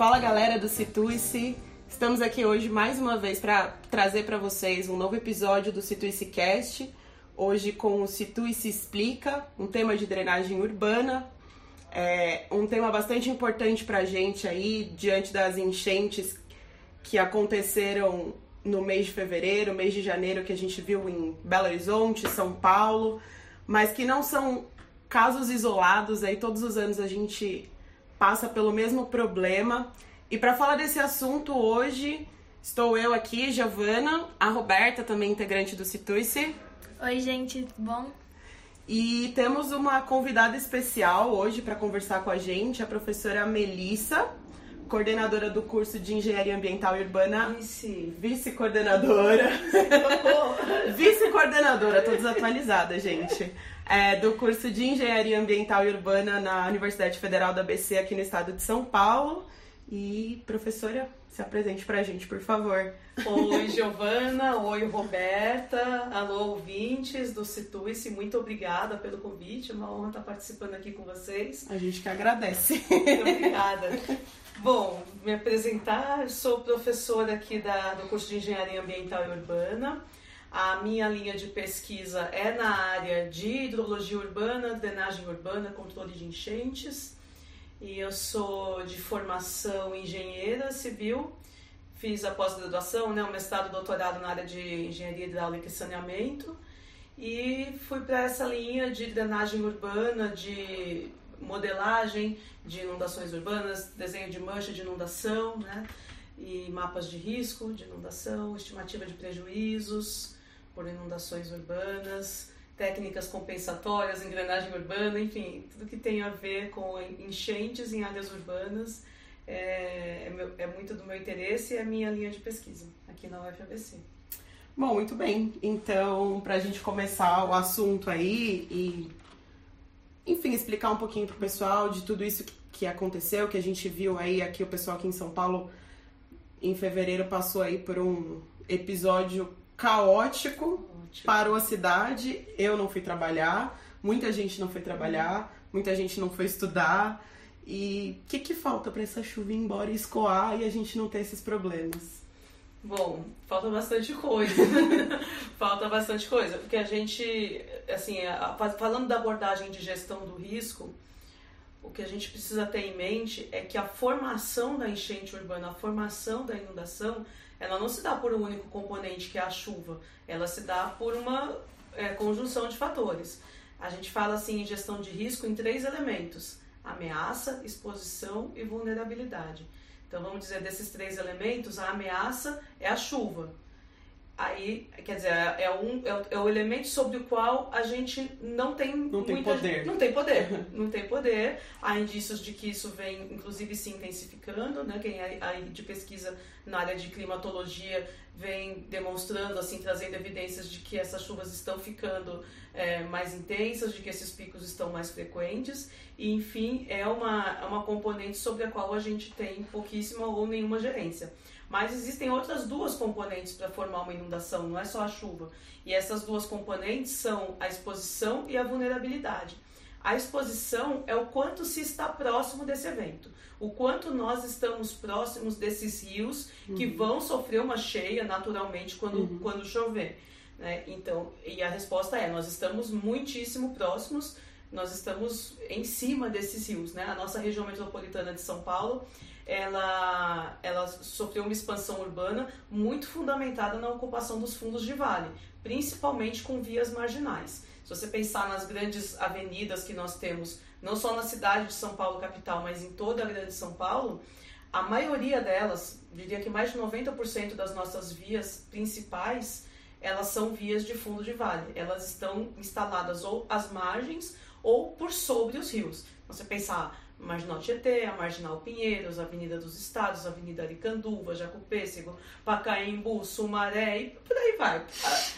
Fala galera do Situice, estamos aqui hoje mais uma vez para trazer para vocês um novo episódio do Situice Cast. Hoje com o Situice Explica, um tema de drenagem urbana, é um tema bastante importante para a gente aí diante das enchentes que aconteceram no mês de fevereiro, mês de janeiro que a gente viu em Belo Horizonte, São Paulo, mas que não são casos isolados, aí todos os anos a gente passa pelo mesmo problema. E para falar desse assunto hoje, estou eu aqui, Giovana, a Roberta, também integrante do Situice. Oi, gente, tudo bom? E temos uma convidada especial hoje para conversar com a gente, a professora Melissa, coordenadora do curso de Engenharia Ambiental e Urbana. Vice. Vice-coordenadora. Vice-coordenadora, tô desatualizada, gente. É, do curso de Engenharia Ambiental e Urbana na Universidade Federal da ABC aqui no estado de São Paulo. E, professora, se apresente pra gente, por favor. Oi, Giovana. Oi, Roberta. Alô, ouvintes do Situice. Muito obrigada pelo convite. É uma honra estar participando aqui com vocês. A gente que agradece. Muito obrigada. Bom, me apresentar, sou professora aqui da, do curso de Engenharia Ambiental e Urbana. A minha linha de pesquisa é na área de hidrologia urbana, drenagem urbana, controle de enchentes. E eu sou de formação engenheira civil. Fiz a pós-graduação, né, o mestrado e doutorado na área de engenharia hidráulica e saneamento. E fui para essa linha de drenagem urbana, de modelagem de inundações urbanas, desenho de mancha de inundação, né? E mapas de risco de inundação, estimativa de prejuízos por inundações urbanas, técnicas compensatórias, engrenagem urbana, enfim, tudo que tem a ver com enchentes em áreas urbanas é, é, meu, é muito do meu interesse e é minha linha de pesquisa aqui na UFABC. Bom, muito bem. Então, para a gente começar o assunto aí e enfim, explicar um pouquinho pro pessoal de tudo isso que aconteceu, que a gente viu aí aqui, o pessoal aqui em São Paulo em fevereiro passou aí por um episódio caótico, Ótimo. parou a cidade, eu não fui trabalhar, muita gente não foi trabalhar, muita gente não foi estudar. E o que, que falta para essa chuva ir embora e escoar e a gente não ter esses problemas? Bom, falta bastante coisa. falta bastante coisa, porque a gente, assim, falando da abordagem de gestão do risco, o que a gente precisa ter em mente é que a formação da enchente urbana, a formação da inundação, ela não se dá por um único componente que é a chuva, ela se dá por uma é, conjunção de fatores. A gente fala assim em gestão de risco em três elementos: ameaça, exposição e vulnerabilidade. Então vamos dizer, desses três elementos, a ameaça é a chuva. Aí, quer dizer, é, um, é, o, é o elemento sobre o qual a gente não tem não muita, tem poder. Não tem poder. não tem poder. Há indícios de que isso vem, inclusive, se intensificando. Né? Quem é aí de pesquisa na área de climatologia vem demonstrando, assim, trazendo evidências de que essas chuvas estão ficando é, mais intensas, de que esses picos estão mais frequentes. E, enfim, é uma, é uma componente sobre a qual a gente tem pouquíssima ou nenhuma gerência. Mas existem outras duas componentes para formar uma inundação, não é só a chuva. E essas duas componentes são a exposição e a vulnerabilidade. A exposição é o quanto se está próximo desse evento, o quanto nós estamos próximos desses rios que uhum. vão sofrer uma cheia naturalmente quando, uhum. quando chover. Né? Então, e a resposta é: nós estamos muitíssimo próximos nós estamos em cima desses rios, né? A nossa região metropolitana de São Paulo, ela, ela sofreu uma expansão urbana muito fundamentada na ocupação dos fundos de vale, principalmente com vias marginais. Se você pensar nas grandes avenidas que nós temos, não só na cidade de São Paulo capital, mas em toda a grande São Paulo, a maioria delas, diria que mais de 90% das nossas vias principais, elas são vias de fundo de vale. Elas estão instaladas ou às margens ou por sobre os rios. Você pensar Marginal Tietê, a Marginal Pinheiros, a Avenida dos Estados, a Avenida Aricanduva, Jacopêssego, Pacaembu, Sumaré e por aí vai.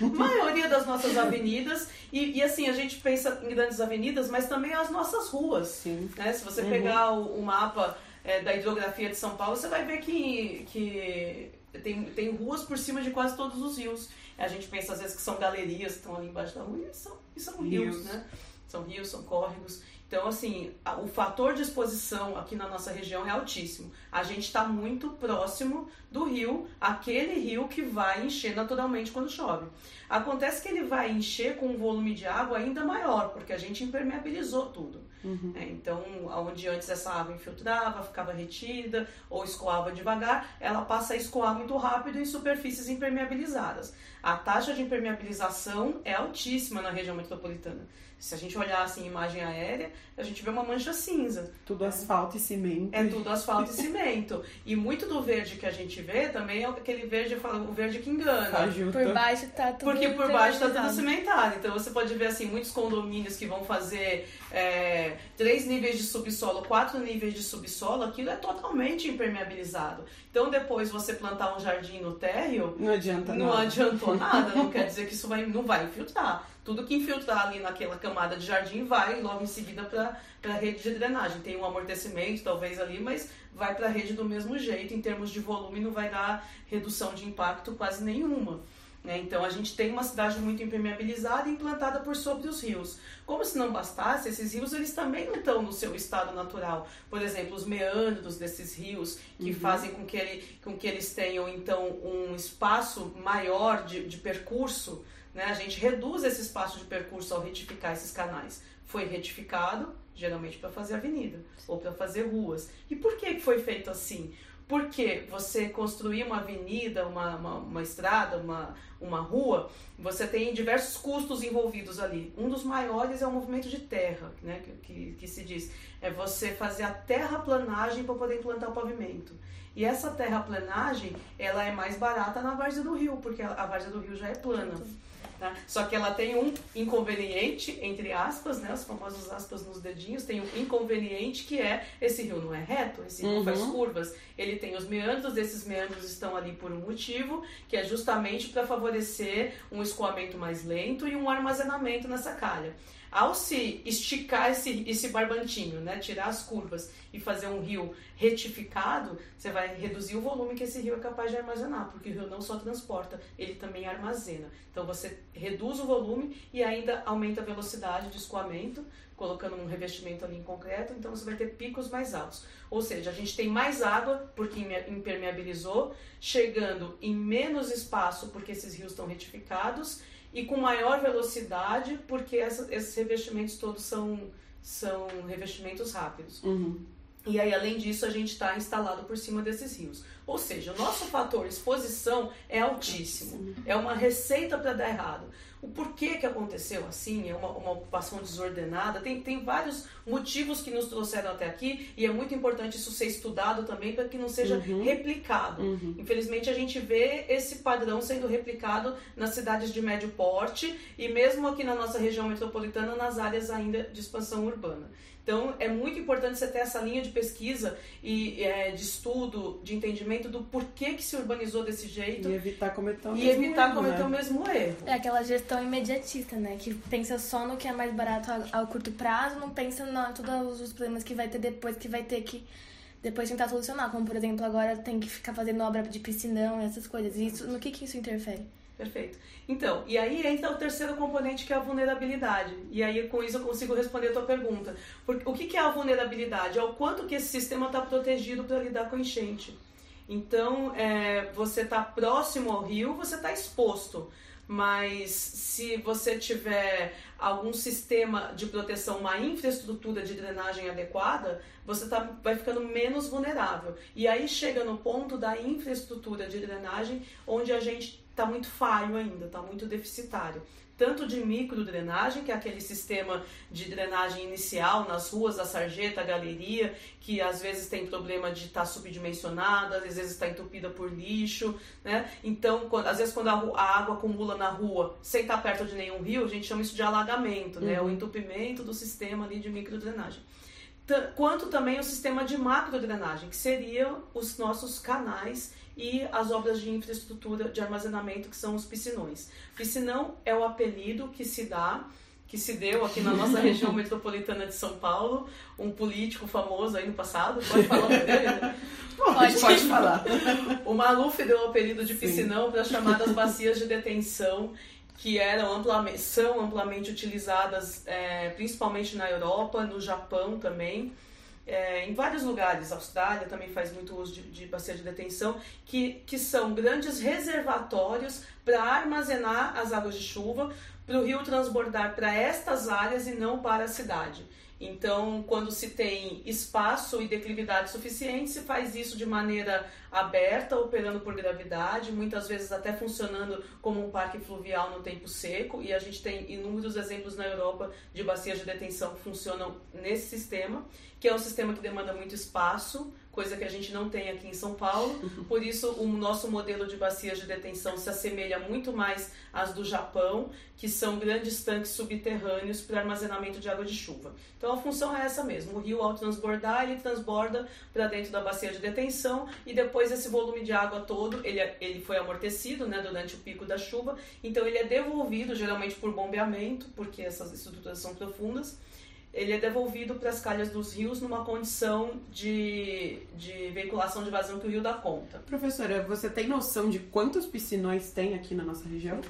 A maioria das nossas avenidas, e, e, assim, a gente pensa em grandes avenidas, mas também as nossas ruas. Sim. Né? Se você uhum. pegar o, o mapa é, da hidrografia de São Paulo, você vai ver que, que tem, tem ruas por cima de quase todos os rios. A gente pensa às vezes que são galerias que estão ali embaixo da rua e são, e são rios, rios né? São rios, são córregos. Então, assim, o fator de exposição aqui na nossa região é altíssimo. A gente está muito próximo do rio, aquele rio que vai encher naturalmente quando chove. Acontece que ele vai encher com um volume de água ainda maior, porque a gente impermeabilizou tudo. Uhum. É, então, onde antes essa água infiltrava, ficava retida ou escoava devagar, ela passa a escoar muito rápido em superfícies impermeabilizadas. A taxa de impermeabilização é altíssima na região metropolitana. Se a gente olhar assim imagem aérea, a gente vê uma mancha cinza. Tudo asfalto e cimento. É tudo asfalto e cimento. E muito do verde que a gente vê também é aquele verde, o verde que engana. Por baixo tá tudo Porque por baixo tá tudo cimentado. Então você pode ver assim, muitos condomínios que vão fazer é, três níveis de subsolo, quatro níveis de subsolo, aquilo é totalmente impermeabilizado. Então depois você plantar um jardim no térreo, não adianta não nada. adiantou nada, não quer dizer que isso vai, não vai infiltrar. Tudo que infiltrar ali naquela camada de jardim vai logo em seguida para a rede de drenagem. Tem um amortecimento talvez ali, mas vai para a rede do mesmo jeito. Em termos de volume, não vai dar redução de impacto quase nenhuma. Né? Então a gente tem uma cidade muito impermeabilizada e implantada por sobre os rios. Como se não bastasse, esses rios eles também não estão no seu estado natural. Por exemplo, os meandros desses rios que uhum. fazem com que, ele, com que eles tenham então um espaço maior de, de percurso. Né? A gente reduz esse espaço de percurso ao retificar esses canais. Foi retificado, geralmente para fazer avenida ou para fazer ruas. E por que foi feito assim? Porque você construir uma avenida, uma, uma, uma, estrada, uma, uma rua, você tem diversos custos envolvidos ali. Um dos maiores é o movimento de terra, né, que, que, que se diz. É você fazer a terraplanagem para poder implantar o pavimento. E essa terraplanagem, ela é mais barata na várzea do rio, porque a, a várzea do rio já é plana. Tá? Só que ela tem um inconveniente, entre aspas, né, os famosos aspas nos dedinhos, tem um inconveniente que é esse rio não é reto, esse rio uhum. faz curvas, ele tem os meandros, esses meandros estão ali por um motivo, que é justamente para favorecer um escoamento mais lento e um armazenamento nessa calha. Ao se esticar esse, esse barbantinho, né, tirar as curvas e fazer um rio retificado, você vai reduzir o volume que esse rio é capaz de armazenar, porque o rio não só transporta, ele também armazena. Então você reduz o volume e ainda aumenta a velocidade de escoamento, colocando um revestimento ali em concreto, então você vai ter picos mais altos. Ou seja, a gente tem mais água porque impermeabilizou, chegando em menos espaço porque esses rios estão retificados e com maior velocidade, porque essa, esses revestimentos todos são, são revestimentos rápidos. Uhum. E aí, além disso, a gente está instalado por cima desses rios. Ou seja, o nosso fator exposição é altíssimo. É uma receita para dar errado. O porquê que aconteceu assim, é uma, uma ocupação desordenada, tem, tem vários motivos que nos trouxeram até aqui e é muito importante isso ser estudado também para que não seja uhum. replicado. Uhum. Infelizmente, a gente vê esse padrão sendo replicado nas cidades de médio porte e mesmo aqui na nossa região metropolitana, nas áreas ainda de expansão urbana. Então, é muito importante você ter essa linha de pesquisa e é, de estudo, de entendimento do porquê que se urbanizou desse jeito. E evitar cometer o mesmo erro. E evitar cometer né? o mesmo erro. É aquela gestão imediatista, né? Que pensa só no que é mais barato ao curto prazo, não pensa em todos os problemas que vai ter depois, que vai ter que depois tentar solucionar. Como, por exemplo, agora tem que ficar fazendo obra de piscinão, essas coisas. E isso, no que, que isso interfere? Perfeito. Então, e aí entra o terceiro componente que é a vulnerabilidade. E aí com isso eu consigo responder a tua pergunta. Porque, o que, que é a vulnerabilidade? É o quanto que esse sistema está protegido para lidar com enchente. Então, é, você está próximo ao rio, você está exposto. Mas se você tiver algum sistema de proteção, uma infraestrutura de drenagem adequada, você tá, vai ficando menos vulnerável. E aí chega no ponto da infraestrutura de drenagem, onde a gente está muito falho ainda, está muito deficitário. Tanto de microdrenagem, que é aquele sistema de drenagem inicial nas ruas da sarjeta, galeria, que às vezes tem problema de estar tá subdimensionada, às vezes está entupida por lixo, né? Então, quando, às vezes quando a, a, água acumula na rua sem estar tá perto de nenhum rio, a gente chama isso de alagamento, né? Uhum. O entupimento do sistema ali de microdrenagem quanto também o sistema de macrodrenagem, que seriam os nossos canais e as obras de infraestrutura de armazenamento, que são os piscinões. Piscinão é o apelido que se dá, que se deu aqui na nossa região metropolitana de São Paulo, um político famoso aí no passado, pode falar dele? Né? Pode, pode falar. O Maluf deu o apelido de piscinão para as chamadas bacias de detenção que eram amplamente, são amplamente utilizadas, é, principalmente na Europa, no Japão também. É, em vários lugares, a Austrália também faz muito uso de, de bacia de detenção, que, que são grandes reservatórios para armazenar as águas de chuva, para o rio transbordar para estas áreas e não para a cidade. Então, quando se tem espaço e declividade suficiente, se faz isso de maneira aberta, operando por gravidade, muitas vezes até funcionando como um parque fluvial no tempo seco. E a gente tem inúmeros exemplos na Europa de bacias de detenção que funcionam nesse sistema, que é um sistema que demanda muito espaço, coisa que a gente não tem aqui em São Paulo. Por isso, o nosso modelo de bacias de detenção se assemelha muito mais às do Japão, que são grandes tanques subterrâneos para armazenamento de água de chuva. Então, a função é essa mesmo: o rio, ao transbordar, ele transborda para dentro da bacia de detenção e depois esse volume de água todo ele, ele foi amortecido né, durante o pico da chuva, então ele é devolvido geralmente por bombeamento, porque essas estruturas são profundas ele é devolvido para as calhas dos rios numa condição de, de veiculação de vazão que o rio dá conta. Professora, você tem noção de quantos piscinões tem aqui na nossa região?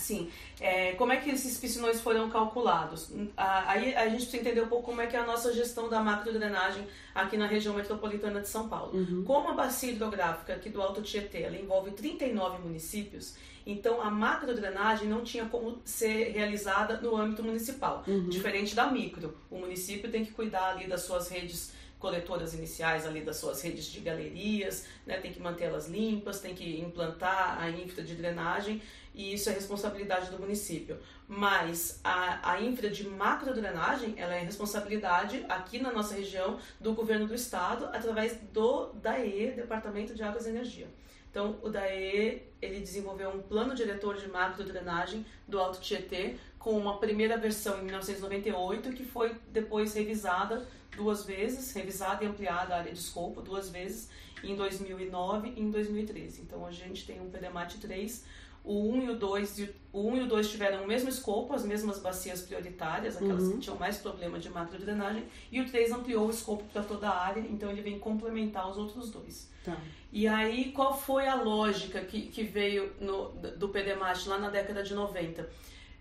Sim. É, como é que esses piscinões foram calculados? Aí a gente precisa entender um pouco como é que é a nossa gestão da macrodrenagem aqui na região metropolitana de São Paulo. Uhum. Como a bacia hidrográfica aqui do Alto Tietê ela envolve 39 municípios, então a macrodrenagem não tinha como ser realizada no âmbito municipal, uhum. diferente da micro. O município tem que cuidar ali das suas redes coletoras iniciais ali das suas redes de galerias, né, tem que mantê-las limpas, tem que implantar a infra de drenagem e isso é responsabilidade do município. Mas a, a infra de macrodrenagem, ela é responsabilidade aqui na nossa região do governo do estado através do DAE, Departamento de Águas e Energia. Então, o DAE, ele desenvolveu um plano diretor de macrodrenagem do Alto Tietê com uma primeira versão em 1998 que foi depois revisada duas vezes, revisada e ampliada a área de escopo duas vezes em 2009 e em 2013. Então, a gente tem um PDMAT 3 o 1 e o 2, o 1 e o 2 tiveram o mesmo escopo, as mesmas bacias prioritárias, aquelas uhum. que tinham mais problema de macrodrenagem, e o 3 ampliou o escopo para toda a área, então ele vem complementar os outros dois. Tá. E aí, qual foi a lógica que, que veio no, do PDMAT lá na década de 90?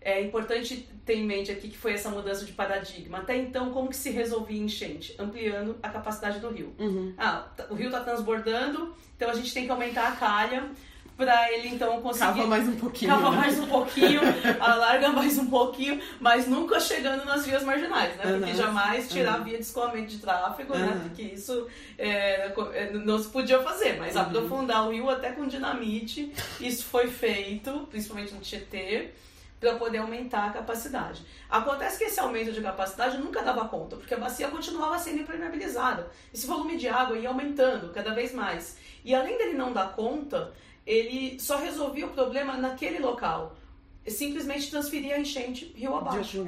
É importante ter em mente aqui que foi essa mudança de paradigma. Até então, como que se resolvia enchente? Ampliando a capacidade do rio. Uhum. Ah, o rio está transbordando, então a gente tem que aumentar a calha para ele então conseguir. Cava mais um pouquinho. Cava né? mais um pouquinho, alarga mais um pouquinho, mas nunca chegando nas vias marginais, né? Porque uhum. jamais tirar uhum. via de escoamento de tráfego, uhum. né? Porque isso é, é, não se podia fazer, mas aprofundar o rio até com dinamite, isso foi feito, principalmente no Tietê para poder aumentar a capacidade. Acontece que esse aumento de capacidade nunca dava conta, porque a bacia continuava sendo impermeabilizada. Esse volume de água ia aumentando cada vez mais. E além dele não dar conta, ele só resolvia o problema naquele local. Simplesmente transferia a enchente rio abaixo.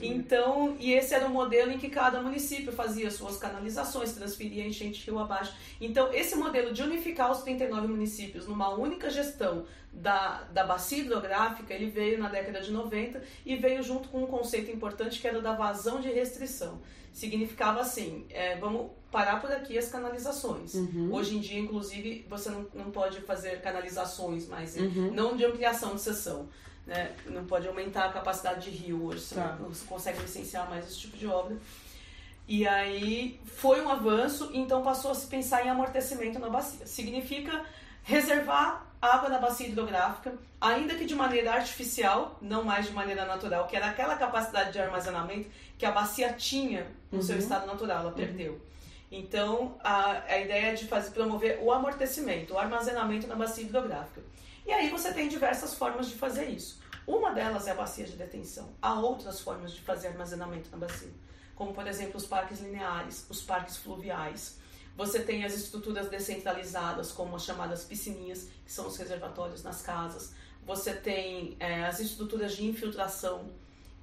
Então, e esse era o modelo em que cada município fazia suas canalizações, transferia enchente rio abaixo. Então, esse modelo de unificar os 39 municípios numa única gestão da, da bacia hidrográfica, ele veio na década de 90 e veio junto com um conceito importante que era da vazão de restrição. Significava assim, é, vamos parar por aqui as canalizações. Uhum. Hoje em dia, inclusive, você não, não pode fazer canalizações mais, uhum. não de ampliação de seção. Né? Não pode aumentar a capacidade de rio hoje, você tá. não, consegue licenciar mais esse tipo de obra. E aí foi um avanço, então passou a se pensar em amortecimento na bacia. Significa reservar água na bacia hidrográfica, ainda que de maneira artificial, não mais de maneira natural, que era aquela capacidade de armazenamento que a bacia tinha no uhum. seu estado natural, ela uhum. Então, a, a ideia é de fazer, promover o amortecimento, o armazenamento na bacia hidrográfica. E aí você tem diversas formas de fazer isso. Uma delas é a bacia de detenção. Há outras formas de fazer armazenamento na bacia, como por exemplo os parques lineares, os parques fluviais. Você tem as estruturas descentralizadas, como as chamadas piscininhas, que são os reservatórios nas casas. Você tem é, as estruturas de infiltração,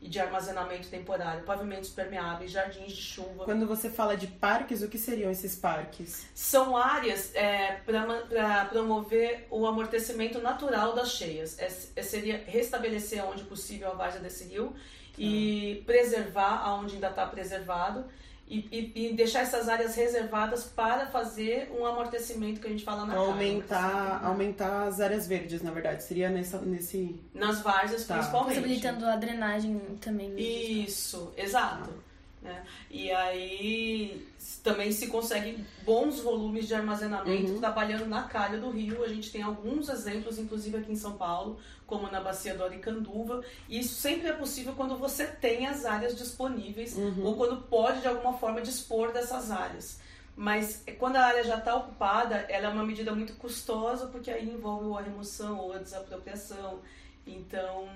e de armazenamento temporário, pavimentos permeáveis, jardins de chuva. Quando você fala de parques, o que seriam esses parques? São áreas é, para promover o amortecimento natural das cheias. É, é, seria restabelecer onde possível a várzea desse rio e preservar aonde ainda está preservado e, e, e, deixar essas áreas reservadas para fazer um amortecimento que a gente fala na aumentar aumentar as áreas verdes na verdade. Seria nessa nesse nas várzeas tá. principalmente. possibilitando a drenagem também isso exato né? e aí também se consegue bons volumes de armazenamento uhum. trabalhando na calha do rio. A gente tem alguns exemplos, inclusive aqui em São Paulo, como na bacia do Aricanduva. E isso sempre é possível quando você tem as áreas disponíveis uhum. ou quando pode de alguma forma dispor dessas áreas. Mas quando a área já está ocupada, ela é uma medida muito custosa porque aí envolve a remoção ou a desapropriação. Então,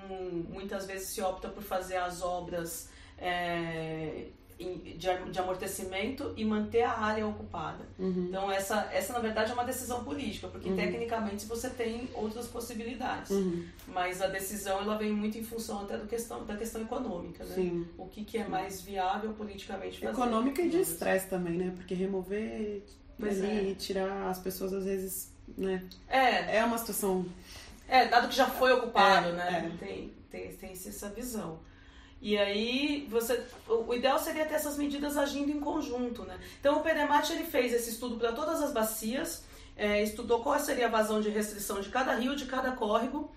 muitas vezes se opta por fazer as obras é, de, amortecimento e manter a área ocupada. Uhum. Então, essa, essa, na verdade, é uma decisão política, porque uhum. tecnicamente você tem outras possibilidades. Uhum. Mas a decisão ela vem muito em função até do questão, da questão econômica. Né? Sim. O que, que é mais viável politicamente fazer. Econômica e de estresse também, né? Porque remover pois ali, é. tirar as pessoas, às vezes, né? É. É uma situação... É, dado que já foi ocupado, é, né? É. Tem, tem, tem essa visão. E aí, você, o ideal seria ter essas medidas agindo em conjunto, né? Então, o PDMAT ele fez esse estudo para todas as bacias, é, estudou qual seria a vazão de restrição de cada rio, de cada córrego,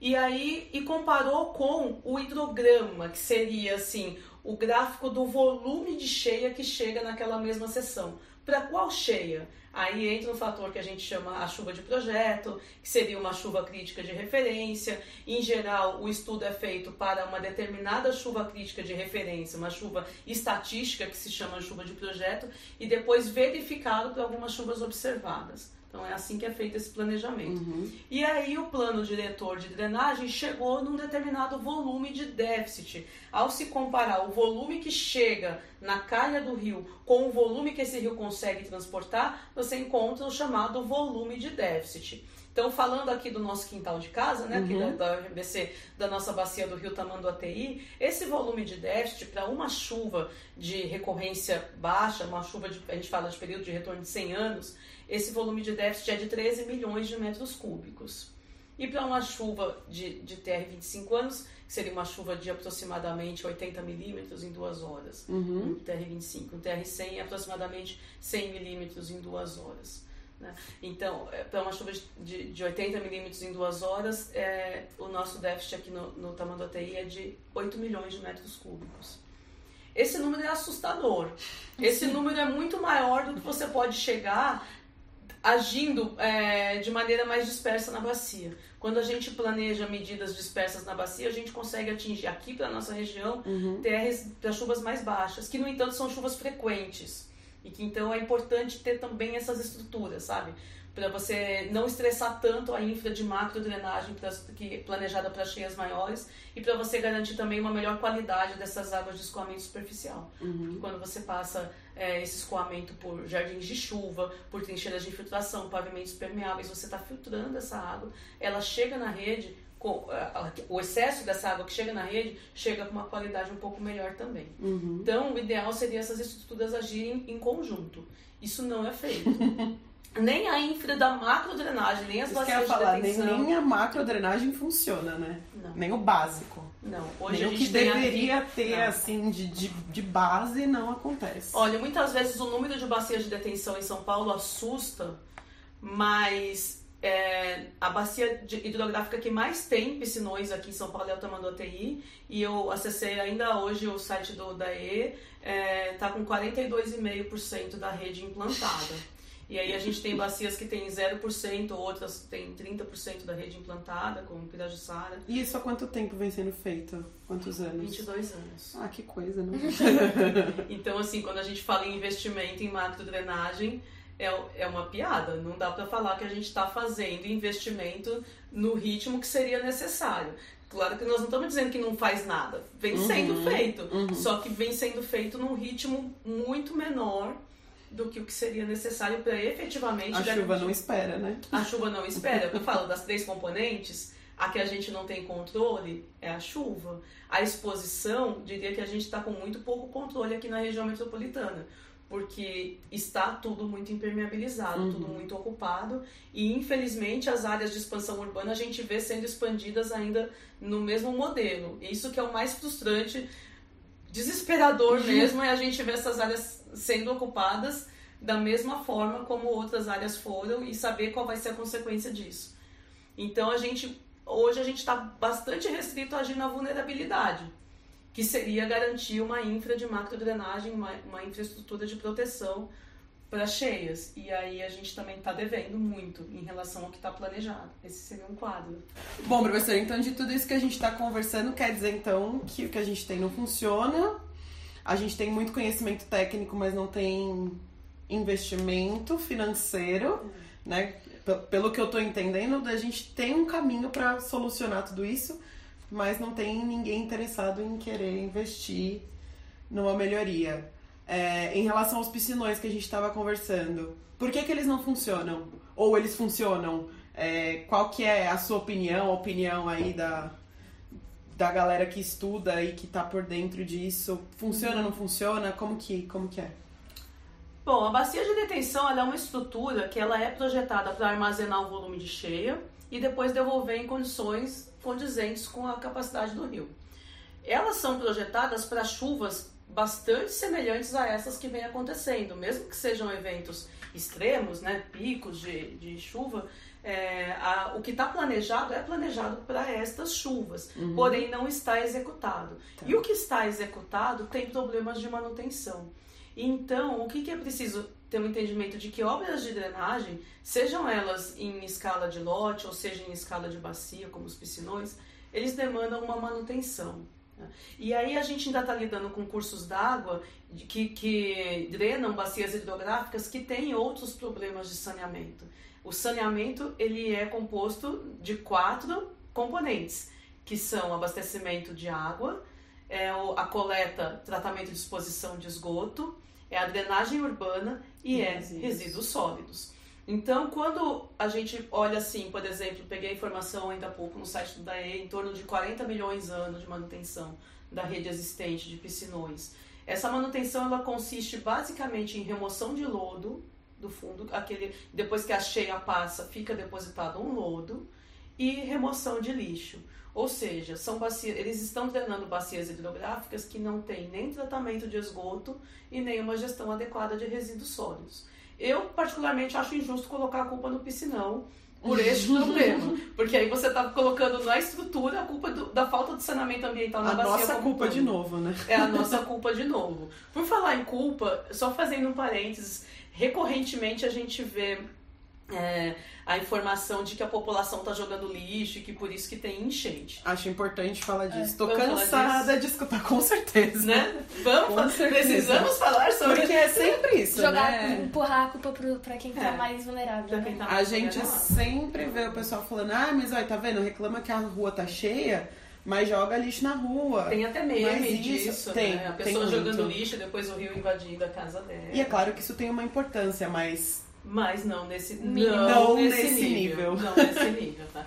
e aí e comparou com o hidrograma, que seria assim o gráfico do volume de cheia que chega naquela mesma sessão. Para qual cheia? Aí entra um fator que a gente chama a chuva de projeto, que seria uma chuva crítica de referência. Em geral, o estudo é feito para uma determinada chuva crítica de referência, uma chuva estatística, que se chama chuva de projeto, e depois verificado por algumas chuvas observadas. Então é assim que é feito esse planejamento. Uhum. E aí o plano diretor de drenagem chegou num determinado volume de déficit. Ao se comparar o volume que chega na calha do rio com o volume que esse rio consegue transportar, você encontra o chamado volume de déficit. Então, falando aqui do nosso quintal de casa, né, aqui uhum. da, da RBC, da nossa bacia do Rio Tamanduateí, esse volume de déficit para uma chuva de recorrência baixa, uma chuva de, a gente fala de período de retorno de 100 anos, esse volume de déficit é de 13 milhões de metros cúbicos. E para uma chuva de, de TR 25 anos, que seria uma chuva de aproximadamente 80 milímetros em duas horas, uhum. um TR 25. Um TR 100 é aproximadamente 100 milímetros em duas horas. Né? Então, é, para uma chuva de, de 80 milímetros em duas horas, é, o nosso déficit aqui no, no Tamanduateí é de 8 milhões de metros cúbicos. Esse número é assustador. Esse Sim. número é muito maior do que você pode chegar agindo é, de maneira mais dispersa na bacia. Quando a gente planeja medidas dispersas na bacia, a gente consegue atingir aqui para nossa região uhum. terras para chuvas mais baixas, que no entanto são chuvas frequentes e que então é importante ter também essas estruturas, sabe? Para você não estressar tanto a infra de macro drenagem que planejada para cheias maiores e para você garantir também uma melhor qualidade dessas águas de escoamento superficial. Uhum. quando você passa é, esse escoamento por jardins de chuva, por trincheiras de infiltração, pavimentos permeáveis, você está filtrando essa água, ela chega na rede com, o excesso dessa água que chega na rede chega com uma qualidade um pouco melhor também. Uhum. Então, o ideal seria essas estruturas agirem em conjunto. Isso não é feito. nem a infra da macrodrenagem, nem as bacias de falar, detenção. Nem, nem a macrodrenagem funciona, né? Não. Nem o básico. Não, hoje nem o que deveria ter, não. assim, de, de, de base não acontece. Olha, muitas vezes o número de bacias de detenção em São Paulo assusta, mas é, a bacia hidrográfica que mais tem piscinões aqui em São Paulo é o Tamanduateí e eu acessei ainda hoje o site do DAE, é, tá com 42,5% da rede implantada. E aí a gente tem bacias que tem 0%, outras tem 30% da rede implantada, como Pirajussara. E isso há quanto tempo vem sendo feito? Quantos anos? 22 anos. Ah, que coisa, né? então, assim, quando a gente fala em investimento em macro-drenagem, é, é uma piada. Não dá para falar que a gente está fazendo investimento no ritmo que seria necessário. Claro que nós não estamos dizendo que não faz nada. Vem uhum, sendo feito. Uhum. Só que vem sendo feito num ritmo muito menor do que o que seria necessário para efetivamente. A garantir. chuva não espera, né? A chuva não espera. Eu falo das três componentes. A que a gente não tem controle é a chuva. A exposição, diria que a gente está com muito pouco controle aqui na região metropolitana, porque está tudo muito impermeabilizado, uhum. tudo muito ocupado, e infelizmente as áreas de expansão urbana a gente vê sendo expandidas ainda no mesmo modelo. Isso que é o mais frustrante, desesperador mesmo, é a gente ver essas áreas sendo ocupadas da mesma forma como outras áreas foram e saber qual vai ser a consequência disso. Então a gente hoje a gente está bastante restrito a agir na vulnerabilidade, que seria garantir uma infra de macrodrenagem, uma, uma infraestrutura de proteção para cheias. E aí a gente também está devendo muito em relação ao que está planejado. Esse seria um quadro. Bom, professor, então de tudo isso que a gente está conversando, quer dizer então que o que a gente tem não funciona. A gente tem muito conhecimento técnico, mas não tem investimento financeiro, né? Pelo que eu estou entendendo, a gente tem um caminho para solucionar tudo isso, mas não tem ninguém interessado em querer investir numa melhoria. É, em relação aos piscinões que a gente estava conversando, por que, que eles não funcionam? Ou eles funcionam? É, qual que é a sua opinião, a opinião aí da, da galera que estuda e que está por dentro disso? Funciona, não funciona? Como que, como que é? Bom, a bacia de detenção é uma estrutura que ela é projetada para armazenar o volume de cheia e depois devolver em condições condizentes com a capacidade do rio. Elas são projetadas para chuvas bastante semelhantes a essas que vem acontecendo, mesmo que sejam eventos extremos, né, picos de, de chuva, é, a, o que está planejado é planejado para estas chuvas, uhum. porém não está executado. Tá. E o que está executado tem problemas de manutenção. Então, o que, que é preciso ter um entendimento de que obras de drenagem, sejam elas em escala de lote ou seja em escala de bacia, como os piscinões, eles demandam uma manutenção. Né? E aí a gente ainda está lidando com cursos d'água que, que drenam bacias hidrográficas que têm outros problemas de saneamento. O saneamento ele é composto de quatro componentes, que são abastecimento de água, é a coleta, tratamento e disposição de esgoto, é a drenagem urbana e é resíduos. resíduos sólidos. Então, quando a gente olha assim, por exemplo, peguei a informação ainda há pouco no site do DAE, em torno de 40 milhões de anos de manutenção da rede existente de piscinões. Essa manutenção ela consiste basicamente em remoção de lodo do fundo, aquele depois que a cheia passa, fica depositado um lodo e remoção de lixo. Ou seja, são bacias, eles estão drenando bacias hidrográficas que não têm nem tratamento de esgoto e nem uma gestão adequada de resíduos sólidos. Eu, particularmente, acho injusto colocar a culpa no piscinão por esse problema. Porque aí você está colocando na estrutura a culpa do, da falta de saneamento ambiental na a bacia. A nossa culpa de novo, né? É a nossa culpa de novo. Por falar em culpa, só fazendo um parênteses, recorrentemente a gente vê é, a informação de que a população está jogando lixo e que por isso que tem enchente. Acho importante falar é, disso. Estou cansada disso. de escutar, com certeza. Né? Vamos, com certeza. precisamos falar sobre Porque é sempre isso, Jogar, né? empurrar a culpa para quem está é. mais vulnerável. Né? Tá mais a gente sempre vê o pessoal falando, ah, mas olha, tá vendo? Reclama que a rua tá cheia, mas joga lixo na rua. Tem até meme disso, tem, né? A pessoa jogando muito. lixo, depois o rio invadindo a casa dela. E é claro que isso tem uma importância, mas mas não nesse, não, não nesse, nesse nível. nível. Não nesse nível, tá?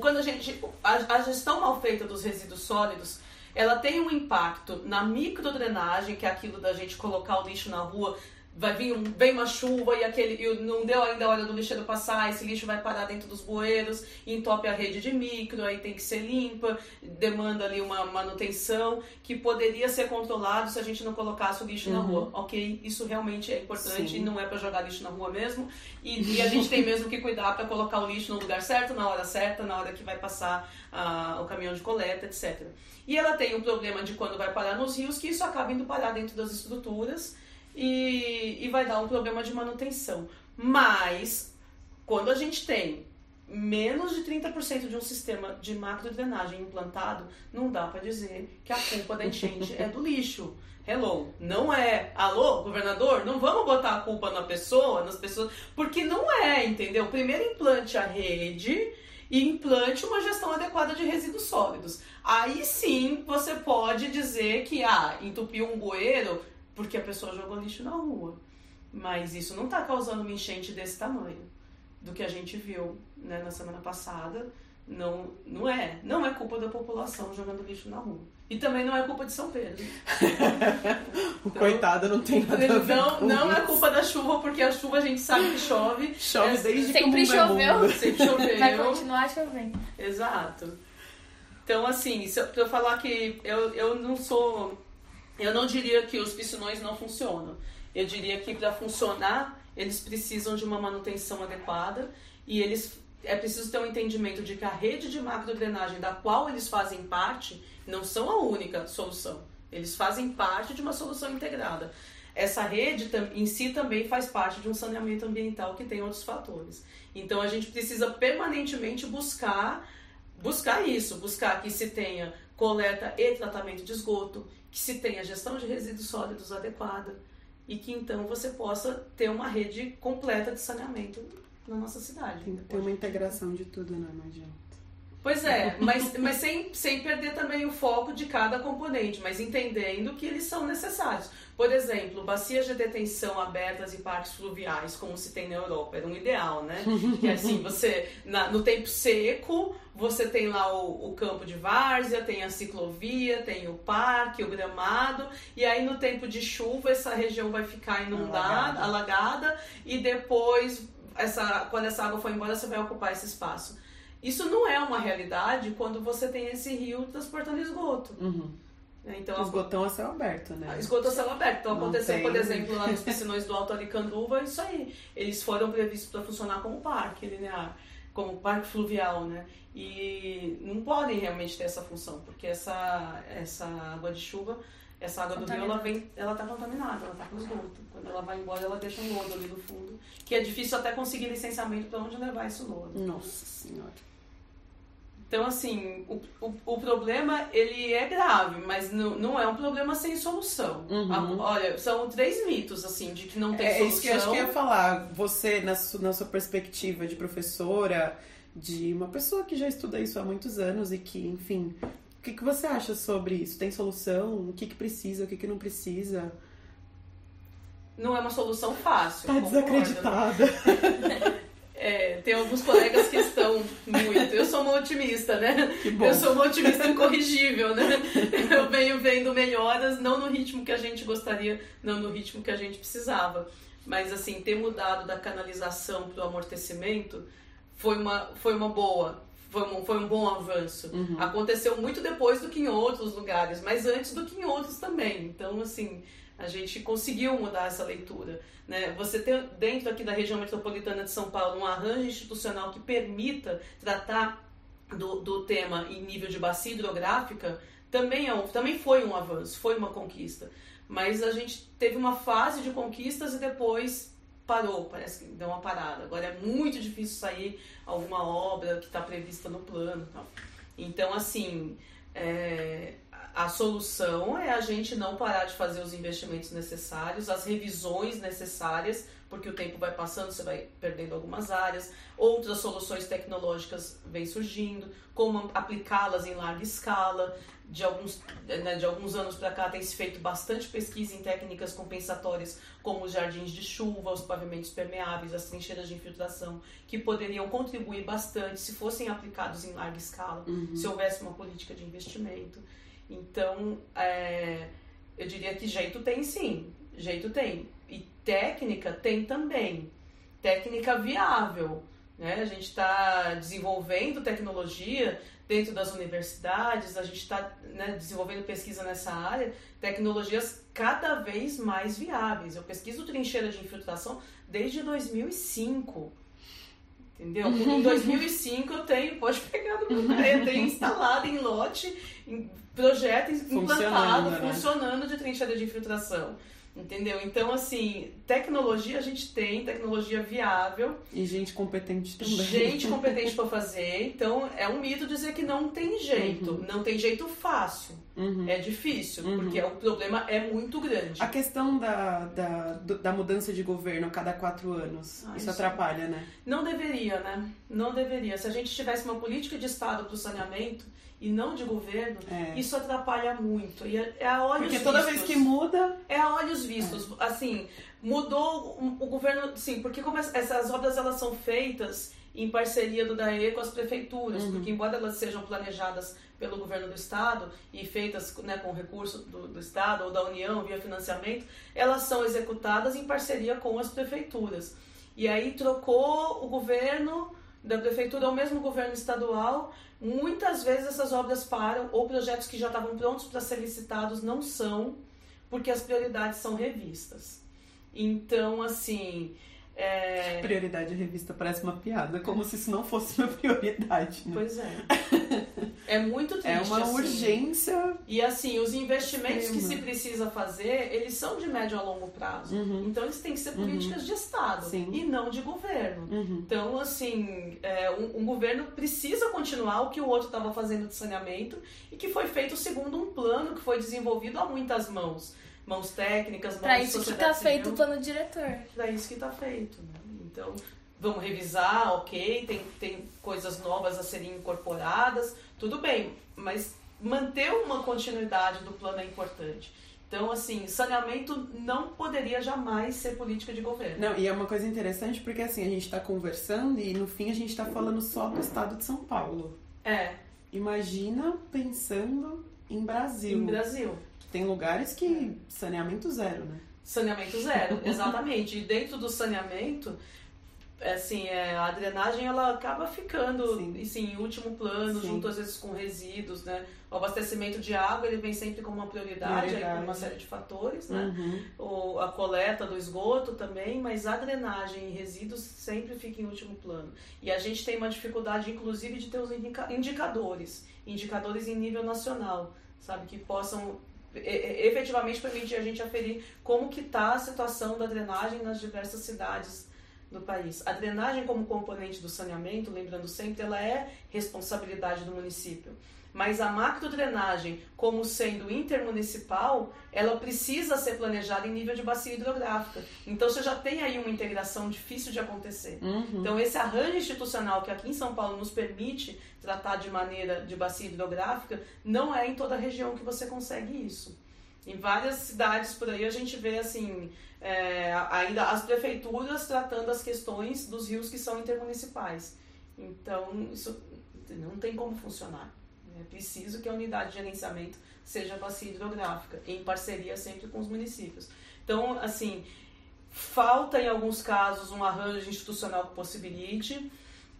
Quando a gente. A, a, gestão mal feita dos resíduos sólidos, ela tem um impacto na microdrenagem, que é aquilo da gente colocar o lixo na rua vai vir um, vem uma chuva e aquele e não deu ainda a hora do lixeiro passar, esse lixo vai parar dentro dos bueiros, entope a rede de micro, aí tem que ser limpa, demanda ali uma manutenção que poderia ser controlado se a gente não colocasse o lixo uhum. na rua. Ok, isso realmente é importante Sim. e não é para jogar lixo na rua mesmo. E, e a gente tem mesmo que cuidar para colocar o lixo no lugar certo, na hora certa, na hora que vai passar uh, o caminhão de coleta, etc. E ela tem um problema de quando vai parar nos rios, que isso acaba indo parar dentro das estruturas e, e vai dar um problema de manutenção. Mas, quando a gente tem menos de 30% de um sistema de macrodrenagem implantado, não dá para dizer que a culpa da enchente é do lixo. Hello, não é. Alô, governador, não vamos botar a culpa na pessoa, nas pessoas, porque não é, entendeu? Primeiro implante a rede e implante uma gestão adequada de resíduos sólidos. Aí sim você pode dizer que ah, entupiu um bueiro, porque a pessoa jogou lixo na rua. Mas isso não está causando uma enchente desse tamanho do que a gente viu né, na semana passada. Não, não é. Não é culpa da população jogando lixo na rua. E também não é culpa de São Pedro. o então, coitado não tem nada a ver Não, não é culpa da chuva, porque a chuva a gente sabe que chove. Chove é, desde sempre que o mundo choveu. É mundo. Sempre choveu. Vai continuar chovendo. Exato. Então, assim, se eu, pra eu falar que eu, eu não sou eu não diria que os piscinões não funcionam. Eu diria que para funcionar, eles precisam de uma manutenção adequada e eles é preciso ter um entendimento de que a rede de macrodrenagem da qual eles fazem parte não são a única solução. Eles fazem parte de uma solução integrada. Essa rede em si também faz parte de um saneamento ambiental que tem outros fatores. Então a gente precisa permanentemente buscar buscar isso, buscar que se tenha coleta e tratamento de esgoto, que se tenha gestão de resíduos sólidos adequada e que então você possa ter uma rede completa de saneamento na nossa cidade. Tem que ter uma integração de tudo, né? Não adianta. Pois é, mas, mas sem, sem perder também o foco de cada componente, mas entendendo que eles são necessários. Por exemplo, bacias de detenção abertas e parques fluviais, como se tem na Europa, era um ideal, né? Que assim, você, na, no tempo seco, você tem lá o, o, campo de várzea, tem a ciclovia, tem o parque, o gramado, e aí no tempo de chuva essa região vai ficar inundada, alagada, alagada e depois, essa, quando essa água for embora, você vai ocupar esse espaço. Isso não é uma realidade quando você tem esse rio transportando esgoto. Uhum. Né, então, Esgotão a céu aberto, né? Esgoto a céu aberto. Então, não aconteceu, tem... por exemplo, lá nos piscinões do Alto Aricanduva, isso aí. Eles foram previstos para funcionar como parque linear, como parque fluvial, né? E não podem realmente ter essa função, porque essa, essa água de chuva, essa água do rio, ela vem, ela tá contaminada, ela tá com esgoto. Quando ela vai embora, ela deixa um lodo ali no fundo, que é difícil até conseguir licenciamento para onde levar esse lodo. Nossa Senhora. Então, assim, o, o, o, problema, ele é grave, mas não, não é um problema sem solução. Uhum. olha, são três mitos, assim, de que não tem é, solução. É isso que eu acho que eu ia falar. Você, na, su, na sua perspectiva de professora, de uma pessoa que já estuda isso há muitos anos e que, enfim, o que, que você acha sobre isso? Tem solução? O que, que precisa? O que, que não precisa? Não é uma solução fácil. Tá desacreditada. É, tem alguns colegas que estão muito. Eu sou uma otimista, né? Eu sou uma otimista incorrigível, né? Eu venho vendo melhoras, não no ritmo que a gente gostaria, não no ritmo que a gente precisava. Mas, assim, ter mudado da canalização para o amortecimento foi uma, foi uma boa. Foi um, foi um bom avanço. Uhum. Aconteceu muito depois do que em outros lugares, mas antes do que em outros também. Então, assim, a gente conseguiu mudar essa leitura. Né? Você ter dentro aqui da região metropolitana de São Paulo um arranjo institucional que permita tratar do, do tema em nível de bacia hidrográfica também, é um, também foi um avanço, foi uma conquista. Mas a gente teve uma fase de conquistas e depois parou, parece que deu uma parada. Agora é muito difícil sair alguma obra que está prevista no plano. Então, assim, é, a solução é a gente não parar de fazer os investimentos necessários, as revisões necessárias, porque o tempo vai passando, você vai perdendo algumas áreas, outras soluções tecnológicas vêm surgindo, como aplicá-las em larga escala. De alguns, né, de alguns anos para cá tem se feito bastante pesquisa em técnicas compensatórias, como os jardins de chuva, os pavimentos permeáveis, as trincheiras de infiltração, que poderiam contribuir bastante se fossem aplicados em larga escala, uhum. se houvesse uma política de investimento. Então, é, eu diria que jeito tem sim, jeito tem. E técnica tem também. Técnica viável. Né? A gente está desenvolvendo tecnologia dentro das universidades, a gente está né, desenvolvendo pesquisa nessa área, tecnologias cada vez mais viáveis. Eu pesquiso trincheira de infiltração desde 2005. Entendeu? Em 2005 eu tenho, pode pegar do meu pé, eu tenho instalado em lote, em projeto implantado, né? funcionando de trincheira de infiltração. Entendeu? Então, assim, tecnologia a gente tem, tecnologia viável. E gente competente também. Gente competente para fazer. Então, é um mito dizer que não tem jeito. Uhum. Não tem jeito fácil. Uhum. É difícil, uhum. porque o problema é muito grande. A questão da, da, da mudança de governo a cada quatro anos, ah, isso, isso, atrapalha, né? Não deveria, né? Não deveria. Se a gente tivesse uma política de Estado para o saneamento e não de governo, é. isso atrapalha muito. E é, é a olhos Porque toda vistos. vez que muda. É a olhos vistos. É. Assim, mudou o, o governo. Sim, porque como essas obras elas são feitas em parceria do DAE com as prefeituras, uhum. porque embora elas sejam planejadas pelo governo do estado e feitas né, com recurso do, do estado ou da União via financiamento, elas são executadas em parceria com as prefeituras. E aí trocou o governo da prefeitura ao mesmo governo estadual, muitas vezes essas obras param ou projetos que já estavam prontos para ser licitados não são, porque as prioridades são revistas. Então, assim. É... Prioridade revista parece uma piada, como se isso não fosse uma prioridade. Né? Pois é. É muito triste. É uma assim. urgência. E assim, os investimentos que se precisa fazer, eles são de médio a longo prazo. Uhum. Então eles têm que ser políticas uhum. de Estado Sim. e não de governo. Uhum. Então, assim, é, um, um, governo precisa continuar o que o outro estava fazendo de saneamento e que foi feito segundo um plano que foi desenvolvido a muitas mãos. Mãos técnicas, mãos Pra isso que está feito o plano diretor. Pra isso que está feito. Né? Então, vamos revisar, ok, tem, tem coisas novas a serem incorporadas, tudo bem, mas manter uma continuidade do plano é importante. Então, assim, saneamento não poderia jamais ser política de governo. Não, e é uma coisa interessante porque, assim, a gente está conversando e no fim a gente está falando só do estado de São Paulo. É. Imagina pensando em Brasil. Em Brasil. Tem lugares que saneamento zero, né? Saneamento zero, exatamente. E dentro do saneamento, assim, é, a drenagem ela acaba ficando Sim. assim, em último plano, Sim. junto às vezes com resíduos, né? O abastecimento de água ele vem sempre como uma prioridade, Prioridade. por uma série de fatores, né? Uhum. O, a coleta do esgoto também, mas a drenagem e resíduos sempre fica em último plano. E a gente tem uma dificuldade, inclusive, de ter os indica- indicadores, indicadores em nível nacional, sabe, que possam efetivamente permitir a gente aferir como que está a situação da drenagem nas diversas cidades do país. A drenagem como componente do saneamento, lembrando sempre, ela é responsabilidade do município. Mas a macrodrenagem, como sendo intermunicipal, ela precisa ser planejada em nível de bacia hidrográfica. Então você já tem aí uma integração difícil de acontecer. Uhum. Então esse arranjo institucional que aqui em São Paulo nos permite tratar de maneira de bacia hidrográfica, não é em toda a região que você consegue isso. Em várias cidades por aí a gente vê assim é, ainda as prefeituras tratando as questões dos rios que são intermunicipais. Então isso não tem como funcionar. É preciso que a unidade de gerenciamento seja bacia hidrográfica, em parceria sempre com os municípios. Então, assim, falta em alguns casos um arranjo institucional que possibilite.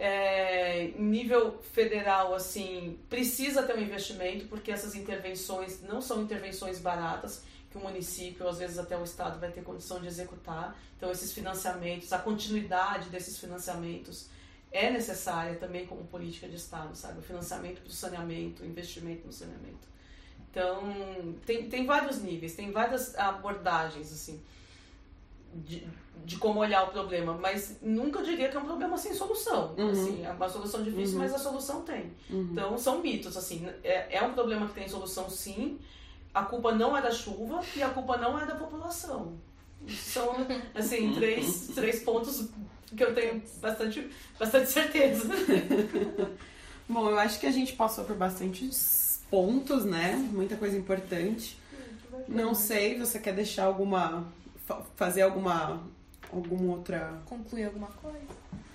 É, nível federal, assim, precisa ter um investimento, porque essas intervenções não são intervenções baratas, que o município, às vezes até o Estado, vai ter condição de executar. Então, esses financiamentos, a continuidade desses financiamentos é necessária também como política de Estado, sabe? O financiamento para o saneamento, o investimento no saneamento. Então, tem, tem vários níveis, tem várias abordagens, assim, de, de como olhar o problema, mas nunca diria que é um problema sem solução. Uhum. Assim, é uma solução difícil, Uhum. mas a solução tem. Uhum. Então, são mitos, assim, é, é um problema que tem solução sim, a culpa não é da chuva e a culpa não é da população. São, assim, três, três pontos que eu tenho bastante, bastante certeza. Bom, eu acho que a gente passou por bastantes pontos, né? Muita coisa importante. Não sei, você quer deixar alguma. Fa- fazer alguma. alguma outra. Concluir alguma coisa?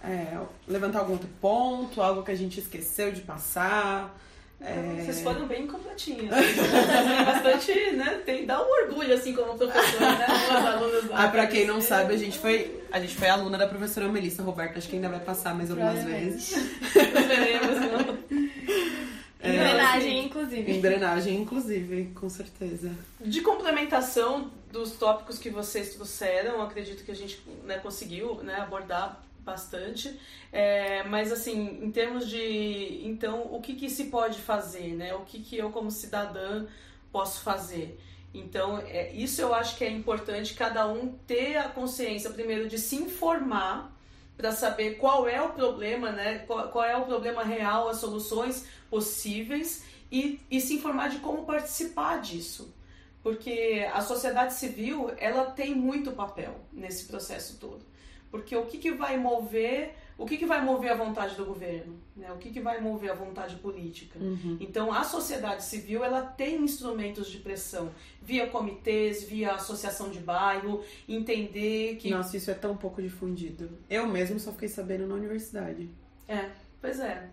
é, levantar algum outro ponto, algo que a gente esqueceu de passar. É, Vocês foram bem completinhos. Bastante, né? Tem, dá um orgulho, assim, como professora, né? Ah, pra quem não sabe, a gente foi. A gente foi aluna da professora Melissa Roberta, acho que ainda vai passar mais algumas vezes. Veremos, não? Em É. homenagem, inclusive. Em drenagem, inclusive, com certeza. De complementação dos tópicos que vocês trouxeram, acredito que a gente né, conseguiu né, abordar bastante. É, mas assim, em termos de então o que, que se pode fazer, né? O que, que eu como cidadã posso fazer? Então, é, isso eu acho que é importante cada um ter a consciência primeiro de se informar para saber qual é o problema, né? Qual, qual é o problema real, as soluções possíveis e, e se informar de como participar disso. Porque a sociedade civil, ela tem muito papel nesse processo todo. Porque o que, que vai mover, o que, que vai mover a vontade do governo? Né? O que, que vai mover a vontade política? Uhum. Então, a sociedade civil ela tem instrumentos de pressão, via comitês, via associação de bairro, entender que. Nossa, isso é tão pouco difundido. Eu mesmo só fiquei sabendo na universidade. É, pois é.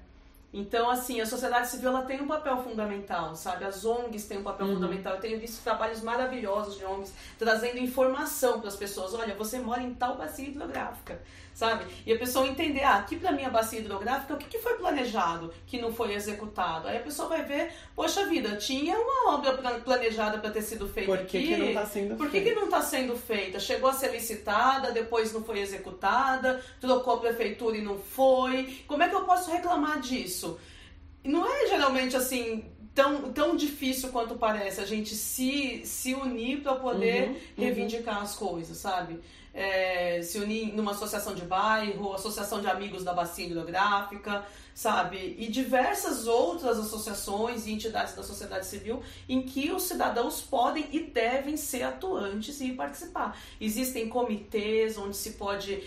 Então, assim, a sociedade civil ela tem um papel fundamental, sabe? As ONGs têm um papel uhum. fundamental. Eu tenho visto trabalhos maravilhosos de ONGs trazendo informação para as pessoas. Olha, você mora em tal bacia hidrográfica sabe? E a pessoa entender, ah, aqui para minha bacia hidrográfica, o que, que foi planejado que não foi executado? Aí a pessoa vai ver, poxa vida, tinha uma obra planejada para ter sido feita Por que aqui. Que não tá sendo Por que, que não está sendo feita? Chegou a ser licitada, depois não foi executada, trocou a prefeitura e não foi. Como é que eu posso reclamar disso? Não é geralmente assim tão, tão difícil quanto parece a gente se, se unir para poder uhum, uhum. reivindicar uhum. as coisas, sabe? É, se unir numa associação de bairro, associação de amigos da bacia hidrográfica, sabe? E diversas outras associações e entidades da sociedade civil em que os cidadãos podem e devem ser atuantes e participar. Existem comitês onde se pode,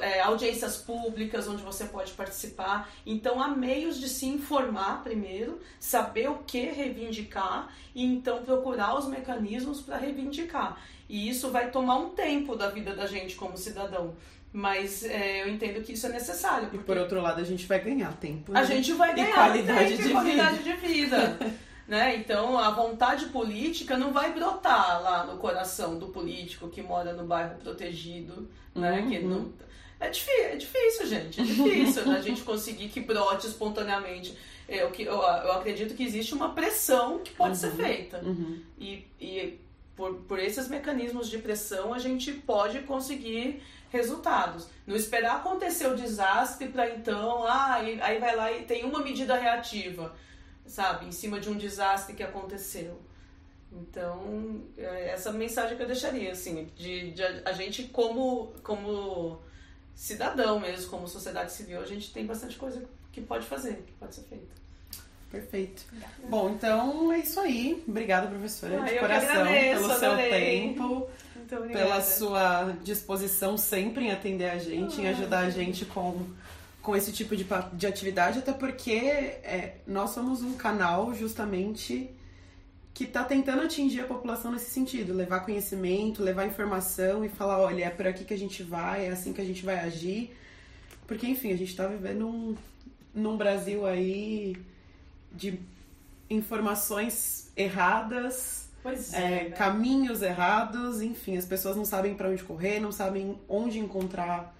é, audiências públicas onde você pode participar. Então há meios de se informar primeiro, saber o que reivindicar e então procurar os mecanismos para reivindicar. E isso vai tomar um tempo da vida da gente como cidadão. Mas é, eu entendo que isso é necessário. E por outro lado, a gente vai ganhar tempo. Né? A gente vai ganhar e qualidade tempo de e qualidade vida. de vida. né? Então a vontade política não vai brotar lá no coração do político que mora no bairro protegido. Né? Uhum. Que não... é, difícil, é difícil, gente. É difícil a gente conseguir que brote espontaneamente. Eu, eu, eu acredito que existe uma pressão que pode uhum. ser feita. Uhum. E, e por, por esses mecanismos de pressão, a gente pode conseguir resultados. Não esperar acontecer o desastre para então, ah, aí, aí vai lá e tem uma medida reativa, sabe, em cima de um desastre que aconteceu. Então, é essa mensagem que eu deixaria, assim, de, de a, a gente como, como cidadão mesmo, como sociedade civil, a gente tem bastante coisa que pode fazer, que pode ser feita. Perfeito. Bom, então é isso aí. Obrigada, professora, ah, de coração, agradeço, pelo seu adorei. tempo, pela sua disposição sempre em atender a gente, em ajudar a gente com, com esse tipo de, de atividade, até porque é, nós somos um canal justamente que está tentando atingir a população nesse sentido, levar conhecimento, levar informação e falar, olha, é por aqui que a gente vai, é assim que a gente vai agir. Porque, enfim, a gente está vivendo um, num Brasil aí de informações erradas, é, é, né? caminhos errados, enfim, as pessoas não sabem para onde correr, não sabem onde encontrar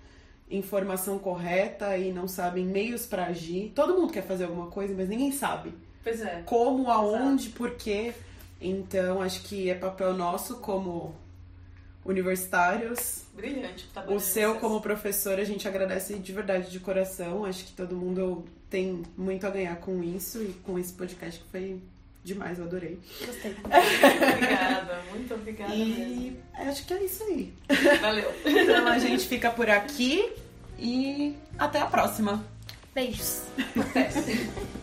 informação correta e não sabem meios para agir. Todo mundo quer fazer alguma coisa, mas ninguém sabe. Pois é. Como, aonde, por quê. Então, acho que é papel nosso como universitários. Brilhante. Tá o seu como professor, a gente agradece de verdade, de coração. Acho que todo mundo tem muito a ganhar com isso e com esse podcast que foi demais, eu adorei. Gostei. obrigada, muito obrigada e mesmo. acho que é isso aí. Valeu. Então a gente fica por aqui e até a próxima. Beijos. Até.